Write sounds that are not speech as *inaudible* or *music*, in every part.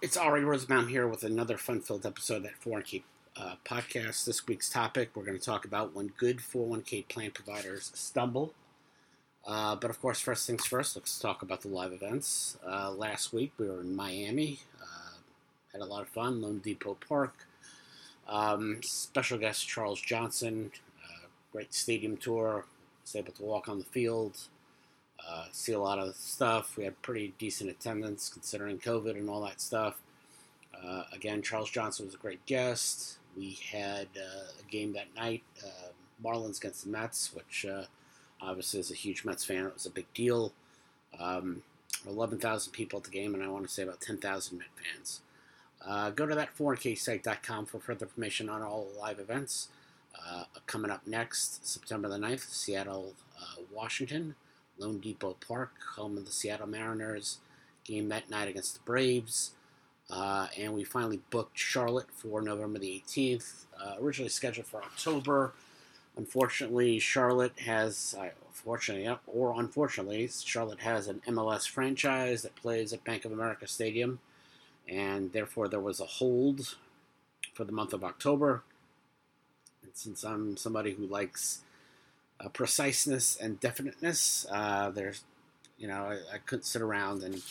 It's Ari Rosenbaum here with another fun-filled episode of that 401k uh, podcast. This week's topic, we're going to talk about when good 401k plan providers stumble. Uh, but of course, first things first, let's talk about the live events. Uh, last week, we were in Miami. Uh, had a lot of fun, loanDepot Park. Um, special guest Charles Johnson, uh, great stadium tour. Was able to walk on the field, uh, see a lot of stuff. We had pretty decent attendance considering COVID and all that stuff. Uh, again, Charles Johnson was a great guest. We had uh, a game that night, uh, Marlins against the Mets, which uh, obviously is a huge Mets fan, it was a big deal. Um, 11,000 people at the game, and I want to say about 10,000 Met fans. Uh, go to that 4ksite.com for further information on all live events. Uh, coming up next, September the 9th, Seattle, Washington, loanDepot Park, home of the Seattle Mariners. Game that night against the Braves. Uh, and we finally booked Charlotte for November the 18th, uh, originally scheduled for October. Unfortunately, Charlotte has, uh, fortunately or unfortunately, Charlotte has an MLS franchise that plays at Bank of America Stadium, and therefore there was a hold for the month of October. And since I'm somebody who likes uh, preciseness and definiteness, uh, there's, you know, I, I couldn't sit around and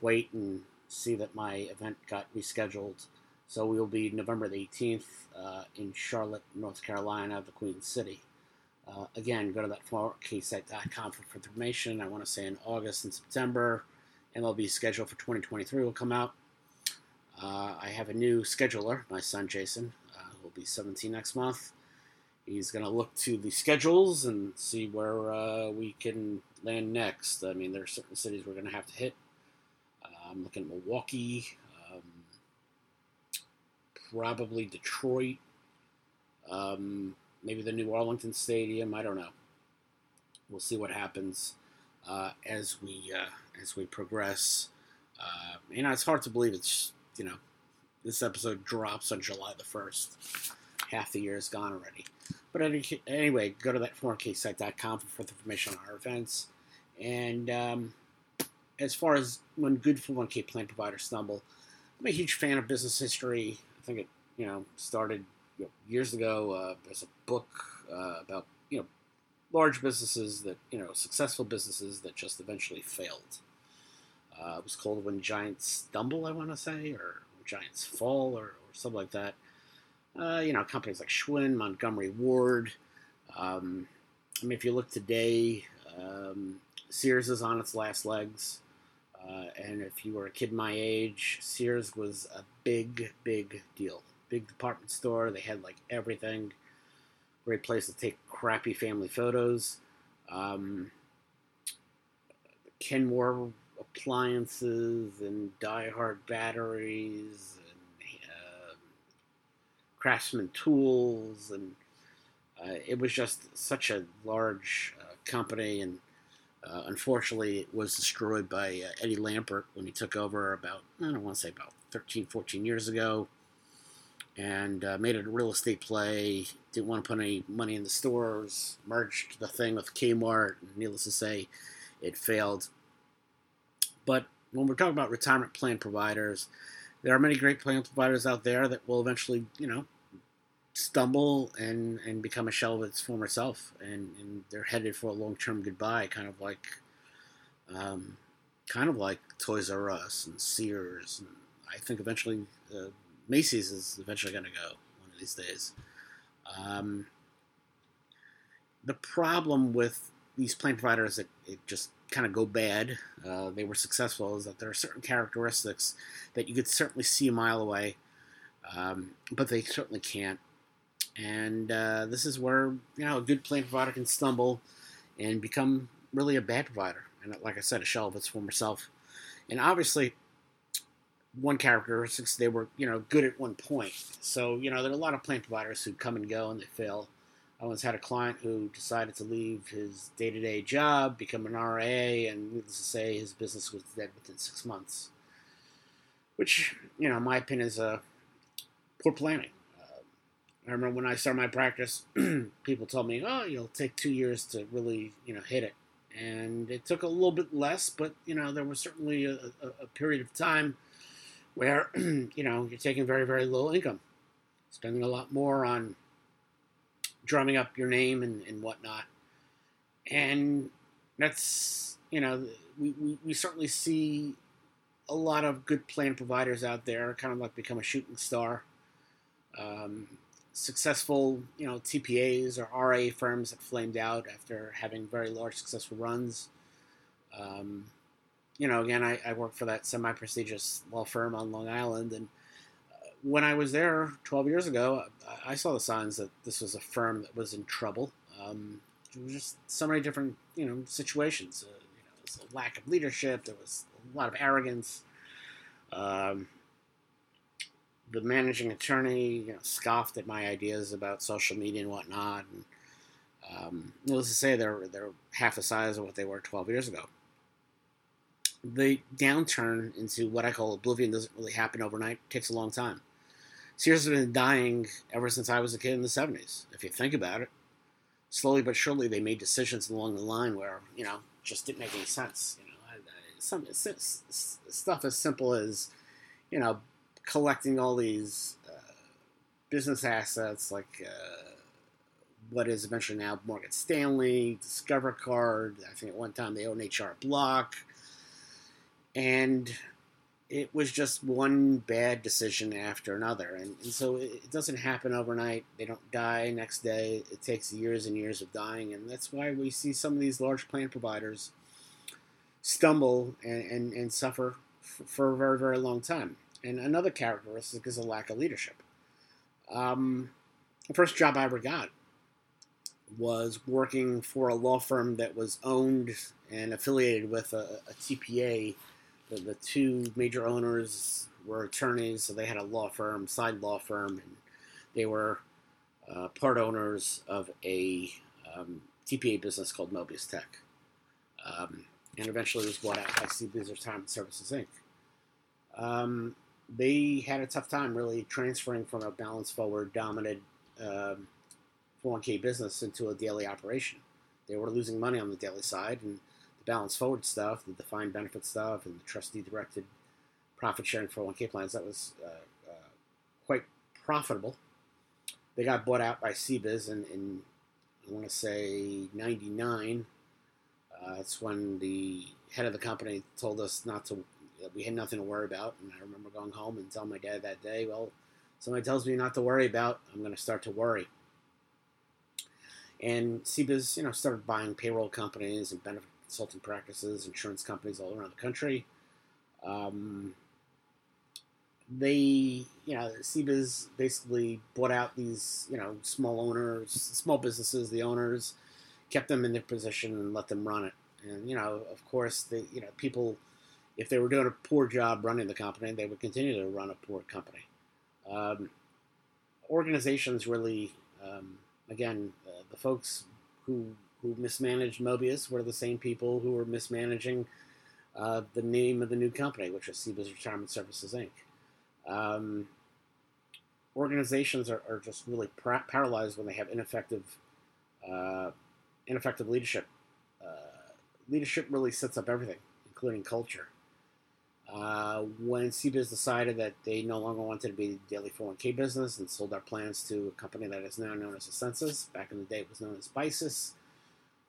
wait and see that my event got rescheduled. So we will be November the 18th uh, in Charlotte, North Carolina, the Queen City. Uh, again, go to that 4ksite.com for information. I want to say in August and September, MLB schedule for 2023 will come out. Uh, I have a new scheduler, my son Jason, uh, who will be 17 next month. He's going to look to the schedules and see where uh, we can land next. I mean, there are certain cities we're going to have to hit. Uh, I'm looking at Milwaukee, um, probably Detroit, um, maybe the new Arlington Stadium. I don't know. We'll see what happens uh, as we uh, as we progress. Uh, you know, it's hard to believe it's you know this episode drops on July the first. Half the year is gone already. But anyway, go to that 4ksite.com for further information on our events. And um, as far as when good 401k plan providers stumble, I'm a huge fan of business history. I think it, you know, started you know, years ago. Uh, there's a book uh, about, you know, large businesses that, you know, successful businesses that just eventually failed. Uh, it was called When Giants Stumble, I want to say, or Giants Fall, or, or something like that. Uh, you know, companies like Schwinn, Montgomery Ward. Um, I mean, if you look today, um, Sears is on its last legs. Uh, and if you were a kid my age, Sears was a big, big deal. Big department store. They had like everything. Great place to take crappy family photos. Um, Kenmore appliances and DieHard batteries Craftsman Tools, and uh, it was just such a large uh, company. And uh, unfortunately, it was destroyed by uh, Eddie Lampert when he took over about, I don't want to say about 13, 14 years ago, and uh, made it a real estate play. Didn't want to put any money in the stores, merged the thing with Kmart. Needless to say, it failed. But when we're talking about retirement plan providers, there are many great plan providers out there that will eventually, you know, stumble and, and become a shell of its former self, and, and they're headed for a long term goodbye, kind of like, um, kind of like Toys R Us and Sears, and I think eventually uh, Macy's is eventually going to go one of these days. Um, the problem with these plane providers that it just kind of go bad, uh, they were successful, is that there are certain characteristics that you could certainly see a mile away, um, but they certainly can't and uh, this is where you know a good plan provider can stumble and become really a bad provider, and like I said, a shell of its former self. And obviously, one characteristic they were you know good at one point. So you know there are a lot of plan providers who come and go and they fail. I once had a client who decided to leave his day-to-day job, become an RA, and needless to say, his business was dead within six months. Which, you know, in my opinion, is a poor planning. I remember when I started my practice, *clears throat* people told me, "Oh, you'll take two years to really, you know, hit it," and it took a little bit less, but you know, there was certainly a, a, a period of time where *clears throat* you know you're taking very very low income, spending a lot more on drumming up your name and, and whatnot, and that's you know we, we, we certainly see a lot of good plan providers out there, kind of like become a shooting star. Um, successful, you know, TPAs or RA firms that flamed out after having very large successful runs. Um, you know, again, I, I worked for that semi-prestigious law firm on Long Island, and uh, when I was there 12 years ago, I, I, saw the signs that this was a firm that was in trouble. Um, was just so many different, you know, situations. Uh, you know, there was a lack of leadership. There was a lot of arrogance. Um, the managing attorney you know, scoffed at my ideas about social media and whatnot. And um, needless to say, they're they're half the size of what they were 12 years ago. The downturn into what I call oblivion doesn't really happen overnight. It takes a long time. Sears has been dying ever since I was a kid in the 70s. If you think about it, slowly but surely they made decisions along the line where you know just didn't make any sense. You know, some stuff as simple as you know collecting all these uh, business assets like uh, what is eventually now Morgan Stanley, Discover Card. I think at one time they owned HR Block. And it was just one bad decision after another. And, and so it, doesn't happen overnight. They don't die next day. It takes years and years of dying. And that's why we see some of these large plan providers stumble and, and, and suffer for a very, very long time. And another characteristic is a lack of leadership. Um, the first job I ever got was working for a law firm that was owned and affiliated with a, a TPA. The, the, two major owners were attorneys, so they had a law firm, side law firm, and they were uh, part owners of a um, TPA business called Mobius Tech. Um, and eventually was bought out by CBiz Retirement Services Inc. Um, they had a tough time really transferring from a balance forward dominant um, 401k business into a daily operation. They were losing money on the daily side, and the balance forward stuff, the defined benefit stuff, and the trustee directed profit sharing 401k plans that was uh, uh, quite profitable. They got bought out by CBiz in, in I want to say 99. Uh, it's when the head of the company told us not to we had nothing to worry about. And I remember going home and telling my dad that day, well, somebody tells me not to worry about, I'm going to start to worry. And CBiz, you know, started buying payroll companies and benefit consulting practices, insurance companies all around the country. Um, they, you know, CBiz basically bought out these, you know, small owners, small businesses, the owners, kept them in their position and let them run it. And, you know, of course, the, you know, people – if they were doing a poor job running the company, they would continue to run a poor company. Um, organizations really, um, again, uh, the folks who who mismanaged Mobius were the same people who were mismanaging uh, the name of the new company, which was CBiz Retirement Services Inc. Um, organizations are, are, just really par- paralyzed when they have ineffective uh, ineffective leadership. Uh, leadership really sets up everything, including culture. Uh, when CBiz decided that they no longer wanted to be the daily 401k business and sold our plans to a company that is now known as Ascensus, back in the day it was known as BISYS,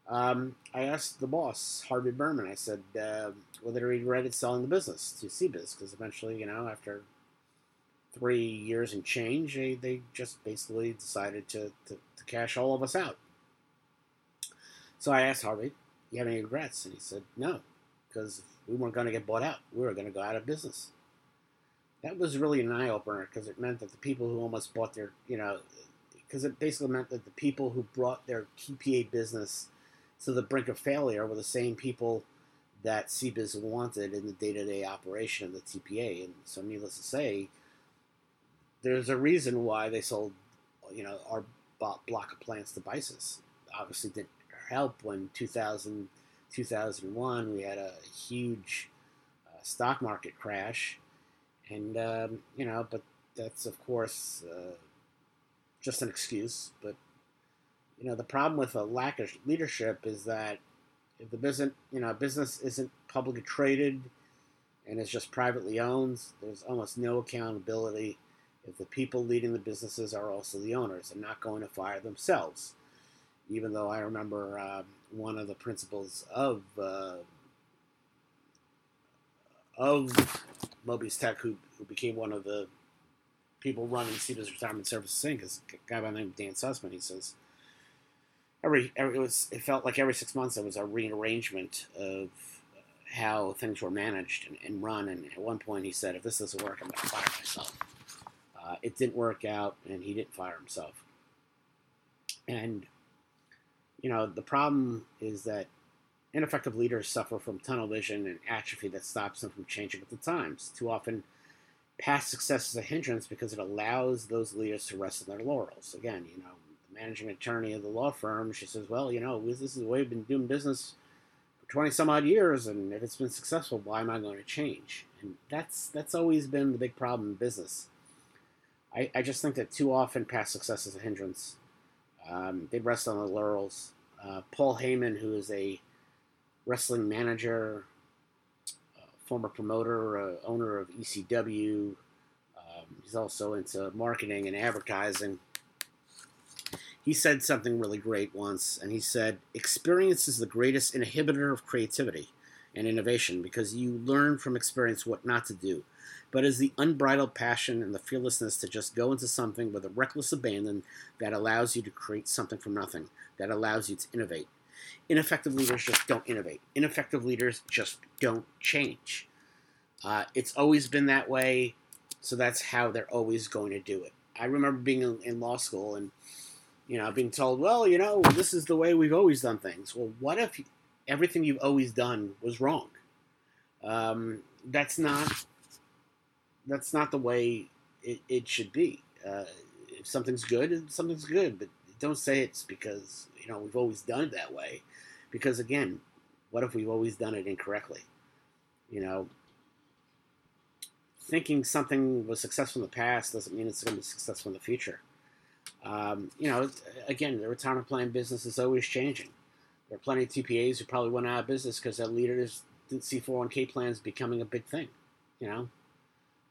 um, I asked the boss, Harvey Berman, I said uh, whether he regretted selling the business to CBiz, because eventually, you know, after three years and change, they, they just basically decided to, to, to cash all of us out. So I asked Harvey, you have any regrets? And he said, no, because we weren't going to get bought out. We were going to go out of business. That was really an eye opener because it meant that the people who almost bought their, you know, because it basically meant that the people who brought their TPA business to the brink of failure were the same people that CBiz wanted in the day to day operation of the TPA. And so, needless to say, there's a reason why they sold, you know, our block of plants to BISYS. Obviously, didn't help when 2000 2001, we had a huge uh, stock market crash, and um, you know, but that's of course uh, just an excuse. But you know, the problem with a lack of leadership is that if the business, you know, business isn't publicly traded, and is just privately owned, there's almost no accountability if the people leading the businesses are also the owners and not going to fire themselves. Even though I remember uh, one of the principals of uh, of Mobius Tech, who, who became one of the people running CBIZ Retirement Services Inc., is a guy by the name of Dan Sussman. He says every, every it was it felt like every six months there was a rearrangement of how things were managed and, and run. And at one point he said, "If this doesn't work, I'm going to fire myself." Uh, it didn't work out, and he didn't fire himself. And you know the problem is that ineffective leaders suffer from tunnel vision and atrophy that stops them from changing with the times. Too often, past success is a hindrance because it allows those leaders to rest on their laurels. Again, you know, the managing attorney of the law firm, she says, "Well, you know, this is the way we've been doing business." for 20 some odd years and if it's been successful why am i going to change and that's that's always been the big problem in business I, I just think that too often past success is a hindrance. Um, they rest on the laurels. Uh, Paul Heyman, who is a wrestling manager, uh, former promoter, uh, owner of ECW, um, he's also into marketing and advertising. He said something really great once, and he said, Experience is the greatest inhibitor of creativity and innovation because you learn from experience what not to do but is the unbridled passion and the fearlessness to just go into something with a reckless abandon that allows you to create something from nothing, that allows you to innovate. Ineffective leaders just don't innovate. Ineffective leaders just don't change. Uh, it's always been that way, so that's how they're always going to do it. I remember being in, in law school and you know being told, well, you know, this is the way we've always done things. Well, what if everything you've always done was wrong? Um, that's not that's not the way it, it should be. Uh, if something's good, something's good, but don't say it's because you know we've always done it that way. Because again, what if we've always done it incorrectly? You know, thinking something was successful in the past doesn't mean it's going to be successful in the future. Um, you know, again, the retirement plan business is always changing. There are plenty of TPAs who probably went out of business because their leaders didn't see 401k plans becoming a big thing. You know,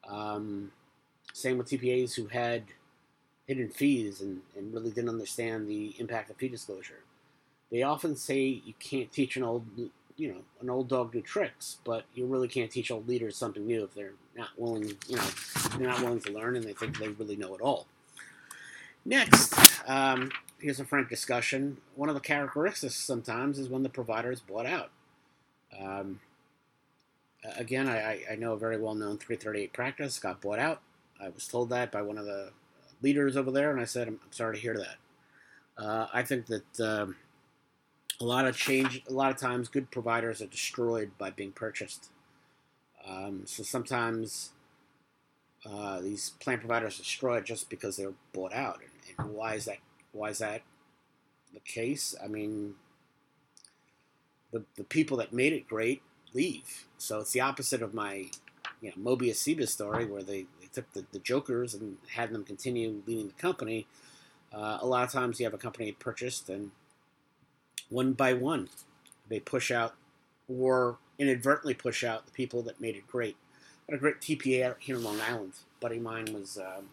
um, same with TPAs who had hidden fees and, and really didn't understand the impact of fee disclosure. They often say you can't teach an old, you know, an old dog new tricks, but you really can't teach old leaders something new if they're not willing, you know, they're not willing to learn and they think they really know it all. Next, um, here's a frank discussion. One of the characteristics sometimes is when the provider is bought out. Um, again, I, I know a very well known 338 practice got bought out. I was told that by one of the leaders over there, and I said, I'm, I'm sorry to hear that. Uh, I think that um, a lot of change, a lot of times, good providers are destroyed by being purchased. Um, so sometimes uh, these plan providers are destroyed just because they're bought out. And, and why is that? Why is that the case? I mean, the the people that made it great leave. So it's the opposite of my you know, Mobius CBIZ story where they, they took the, the jokers and had them continue leading the company. Uh, a lot of times you have a company purchased and one by one they push out or inadvertently push out the people that made it great. I had a great TPA here in Long Island. A buddy mine was um,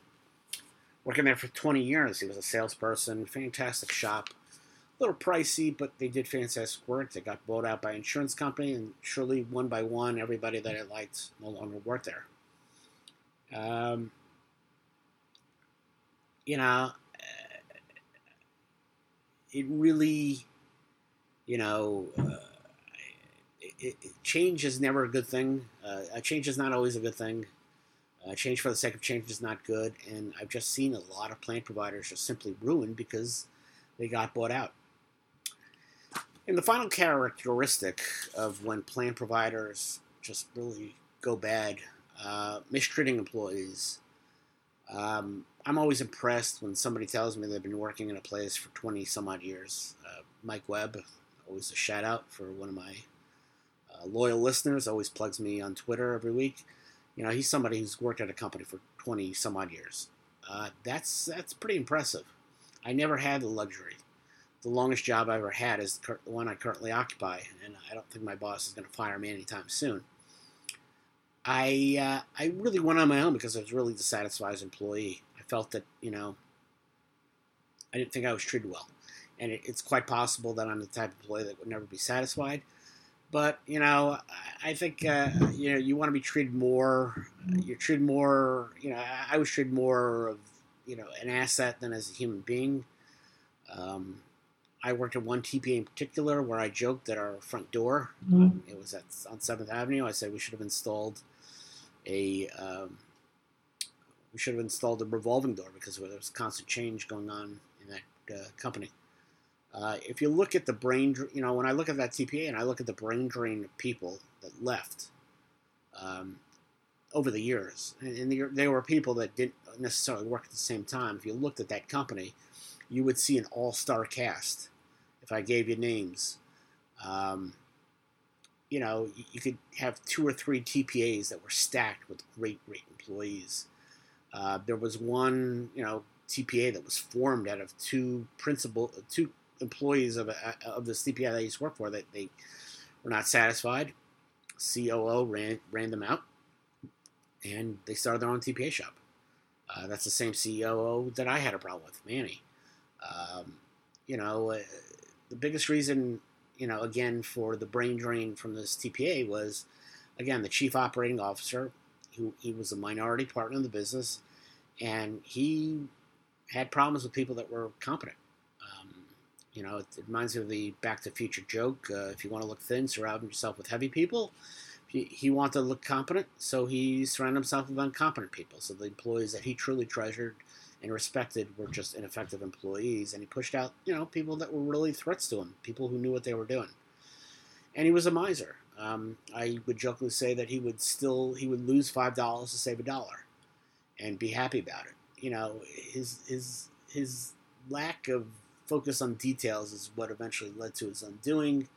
working there for 20 years. He was a salesperson, fantastic shop little pricey, but they did fantastic work. They got bought out by insurance company, and surely one by one, everybody that I liked no longer worked there. Um, you know, it really, you know, uh, it, it, change is never a good thing. Uh, a change is not always a good thing. Uh, change for the sake of change is not good, and I've just seen a lot of plan providers just simply ruined because they got bought out. And the final characteristic of when plan providers just really go bad, uh, mistreating employees. Um, I'm always impressed when somebody tells me they've been working in a place for 20 some odd years. Uh, Mike Webb, always a shout out for one of my uh, loyal listeners, always plugs me on Twitter every week. You know, he's somebody who's worked at a company for 20 some odd years. Uh, that's that's pretty impressive. I never had the luxury the longest job I ever had is the one I currently occupy, and I don't think my boss is going to fire me anytime soon. I uh, I really went on my own because I was really dissatisfied as an employee. I felt that you know I didn't think I was treated well, and it, it's quite possible that I'm the type of employee that would never be satisfied. But you know, I think uh, you know you want to be treated more. You're treated more. You know, I was treated more of you know an asset than as a human being. Um, I worked at one TPA in particular where I joked that our front door, mm-hmm. um, it was at on Seventh Avenue. I said we should have installed a um, we should have installed a revolving door because there was constant change going on in that uh, company. Uh, if you look at the brain, drain, you know, when I look at that TPA and I look at the brain drain of people that left um, over the years, and, and there were people that didn't necessarily work at the same time. If you looked at that company, you would see an all-star cast. If I gave you names, um, you know, you, could have two or three TPAs that were stacked with great, great employees. Uh, there was one, you know, TPA that was formed out of two principal, two employees of a, of the CPA I used to work for that they were not satisfied. COO ran ran them out, and they started their own TPA shop. Uh, that's the same COO that I had a problem with, Manny. Um, you know, uh, the biggest reason, you know, again for the brain drain from this TPA was, again, the chief operating officer. Who he was a minority partner in the business, and he had problems with people that were competent. You know, it, it, reminds me of the Back to Future joke. Uh, if you want to look thin, surround yourself with heavy people. He, he wanted to look competent, so he surrounded himself with incompetent people. So the employees that he truly treasured and respected were just ineffective employees, and he pushed out, you know, people that were really threats to him, people who knew what they were doing. And he was a miser. Um, I would jokingly say that he would still he would lose five dollars to save a dollar, and be happy about it. You know, his his his lack of focus on details is what eventually led to his undoing.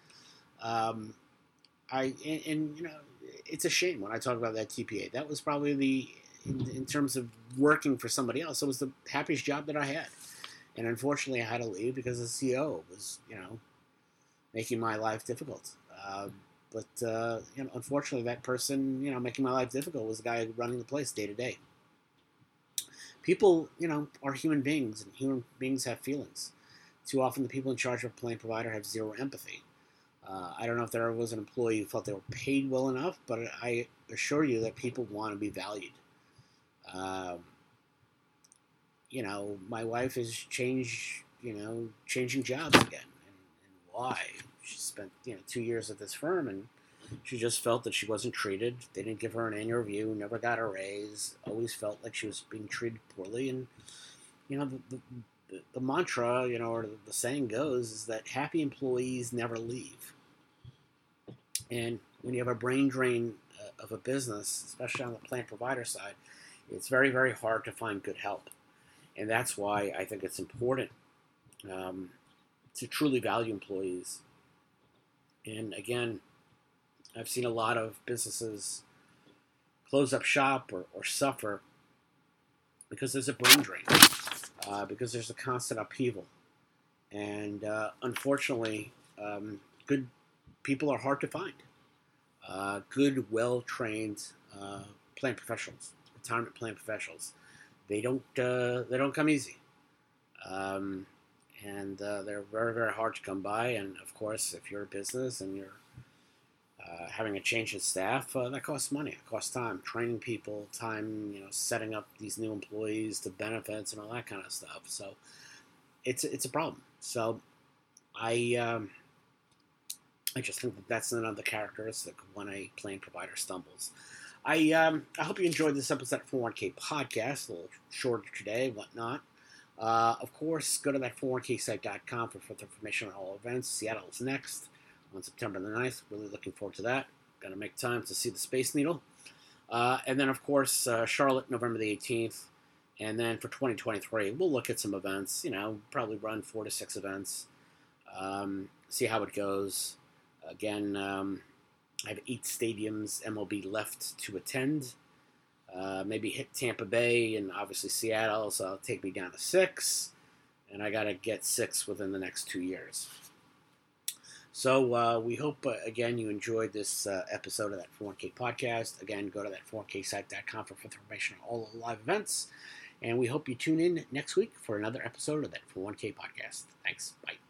Um, I and, and, you know it's a shame when I talk about that TPA. That was probably the in, in, terms of working for somebody else. It was the happiest job that I had, and unfortunately I had to leave because the CEO was you know making my life difficult. Uh, but uh, you know, unfortunately, that person you know making my life difficult was the guy running the place day to day. People, you know, are human beings, and human beings have feelings. Too often, the people in charge of a plan provider have zero empathy. Uh, I don't know if there was an employee who felt they were paid well enough, but I assure you that people want to be valued. Um, you know, my wife has changed, you know, changing jobs again. And, and why? She spent, you know, two years at this firm and she just felt that she wasn't treated. They didn't give her an annual review, never got a raise, always felt like she was being treated poorly. And, you know, the, the, the, mantra, you know, or the saying goes, is that happy employees never leave. And when you have a brain drain uh, of a business, especially on the plant provider side, it's very, very hard to find good help. And that's why I think it's important um, to truly value employees. And again, I've seen a lot of businesses close up shop or, or suffer because there's a brain drain uh, because there's a constant upheaval. And uh, unfortunately, um, good people are hard to find. Uh, good, well trained uh, plant professionals, retirement plan professionals, they don't uh, they don't come easy. Um, and uh, they're very, very hard to come by. And of course, if you're a business and you're uh, having a change in staff, uh, that costs money. It costs time, training people, time, you know, setting up these new employees to benefits and all that kind of stuff. So it's it's a problem. So I um, I just think that that's another characteristic when a plan provider stumbles. I um, I hope you enjoyed this episode of 41K podcast, a little shorter today, whatnot. Uh, of course, go to that 41ksite.com for further information on all events. Seattle's next on September the 9th. Really looking forward to that. To make time to see the Space Needle. Uh, and then, of course, uh, Charlotte, November the 18th. And then for 2023, we'll look at some events. You know, probably run four to six events. Um, see how it goes. Again, um, I have eight stadiums MLB left to attend. Uh, maybe hit Tampa Bay and obviously Seattle, so it'll take me down to six. And I got to get six within the next two years. So uh, we hope, uh, again, you enjoyed this uh, episode of that 401k podcast. Again, go to that 401ksite.com for information on all the live events. And we hope you tune in next week for another episode of that 401k podcast. Thanks. Bye.